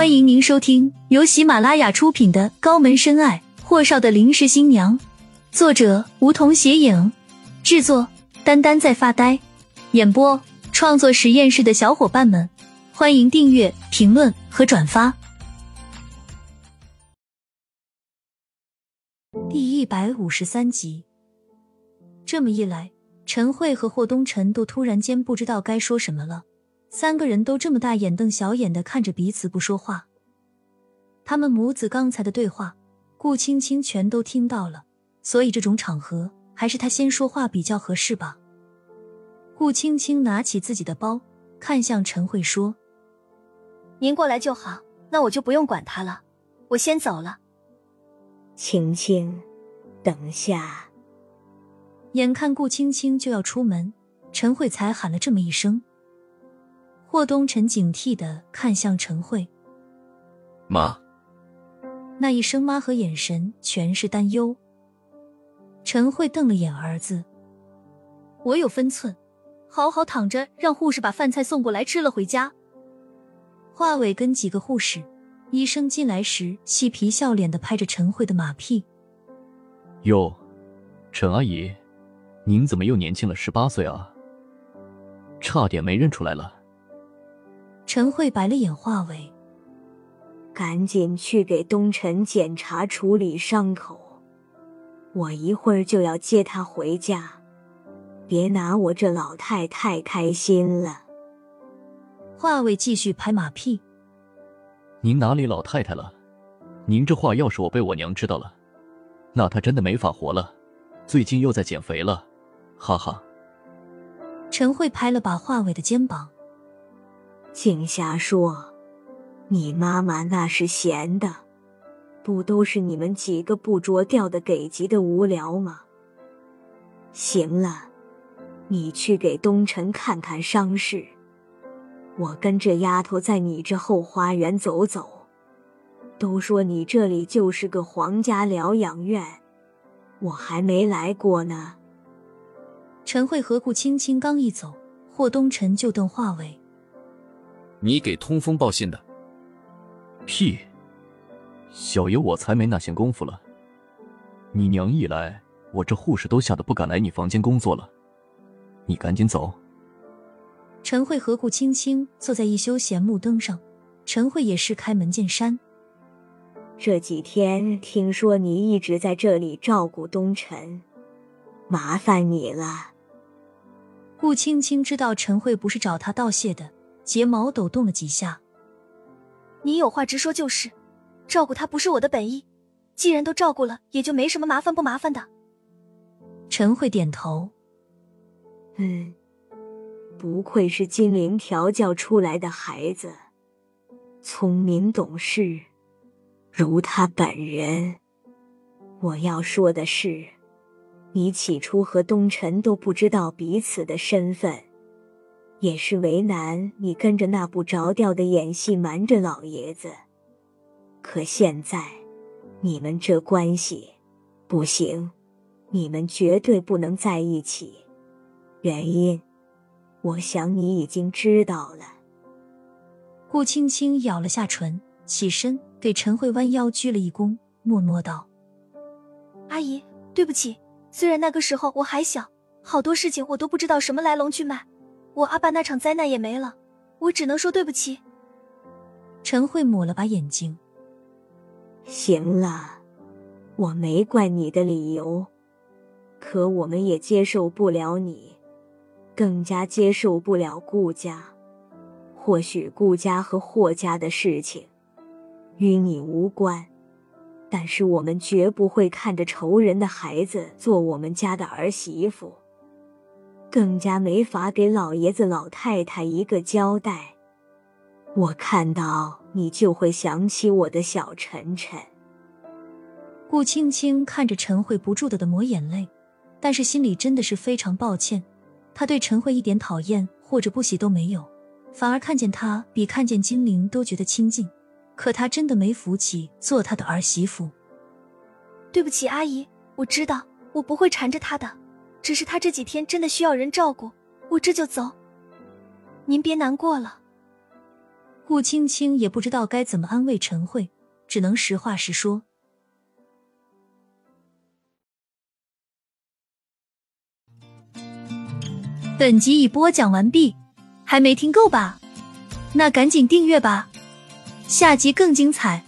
欢迎您收听由喜马拉雅出品的《高门深爱：霍少的临时新娘》，作者梧桐斜影，制作丹丹在发呆，演播创作实验室的小伙伴们，欢迎订阅、评论和转发。第一百五十三集。这么一来，陈慧和霍东辰都突然间不知道该说什么了。三个人都这么大眼瞪小眼的看着彼此不说话。他们母子刚才的对话，顾青青全都听到了，所以这种场合还是他先说话比较合适吧。顾青青拿起自己的包，看向陈慧说：“您过来就好，那我就不用管他了，我先走了。”青青，等下。眼看顾青青就要出门，陈慧才喊了这么一声。霍东辰警惕的看向陈慧，妈。那一声“妈”和眼神全是担忧。陈慧瞪了眼儿子：“我有分寸，好好躺着，让护士把饭菜送过来吃了回家。”华伟跟几个护士、医生进来时，嬉皮笑脸的拍着陈慧的马屁：“哟，陈阿姨，您怎么又年轻了十八岁啊？差点没认出来了。”陈慧白了眼，华伟，赶紧去给东辰检查处理伤口，我一会儿就要接他回家，别拿我这老太太开心了。华伟继续拍马屁，您哪里老太太了？您这话要是我被我娘知道了，那她真的没法活了。最近又在减肥了，哈哈。陈慧拍了把华伟的肩膀。净瞎说！你妈妈那是闲的，不都是你们几个不着调的给急的无聊吗？行了，你去给东辰看看伤势，我跟这丫头在你这后花园走走。都说你这里就是个皇家疗养院，我还没来过呢。陈慧和顾青青刚一走，霍东辰就瞪华伟。你给通风报信的？屁！小爷我才没那闲工夫了。你娘一来，我这护士都吓得不敢来你房间工作了。你赶紧走。陈慧和顾青青坐在一休闲木凳上，陈慧也是开门见山。这几天听说你一直在这里照顾东辰，麻烦你了。顾青青知道陈慧不是找他道谢的。睫毛抖动了几下，你有话直说就是，照顾他不是我的本意，既然都照顾了，也就没什么麻烦不麻烦的。陈慧点头，嗯，不愧是金陵调教出来的孩子，聪明懂事，如他本人。我要说的是，你起初和东辰都不知道彼此的身份。也是为难你跟着那不着调的演戏瞒着老爷子，可现在你们这关系不行，你们绝对不能在一起。原因，我想你已经知道了。顾青青咬了下唇，起身给陈慧弯腰鞠了一躬，默默道：“阿姨，对不起。虽然那个时候我还小，好多事情我都不知道什么来龙去脉。”我阿爸那场灾难也没了，我只能说对不起。陈慧抹了把眼睛。行了，我没怪你的理由，可我们也接受不了你，更加接受不了顾家。或许顾家和霍家的事情与你无关，但是我们绝不会看着仇人的孩子做我们家的儿媳妇。更加没法给老爷子老太太一个交代。我看到你就会想起我的小晨晨。顾青青看着陈慧不住的的抹眼泪，但是心里真的是非常抱歉。她对陈慧一点讨厌或者不喜都没有，反而看见她比看见金玲都觉得亲近。可她真的没福气做她的儿媳妇。对不起，阿姨，我知道我不会缠着她的。只是他这几天真的需要人照顾，我这就走。您别难过了。顾青青也不知道该怎么安慰陈慧，只能实话实说。本集已播讲完毕，还没听够吧？那赶紧订阅吧，下集更精彩。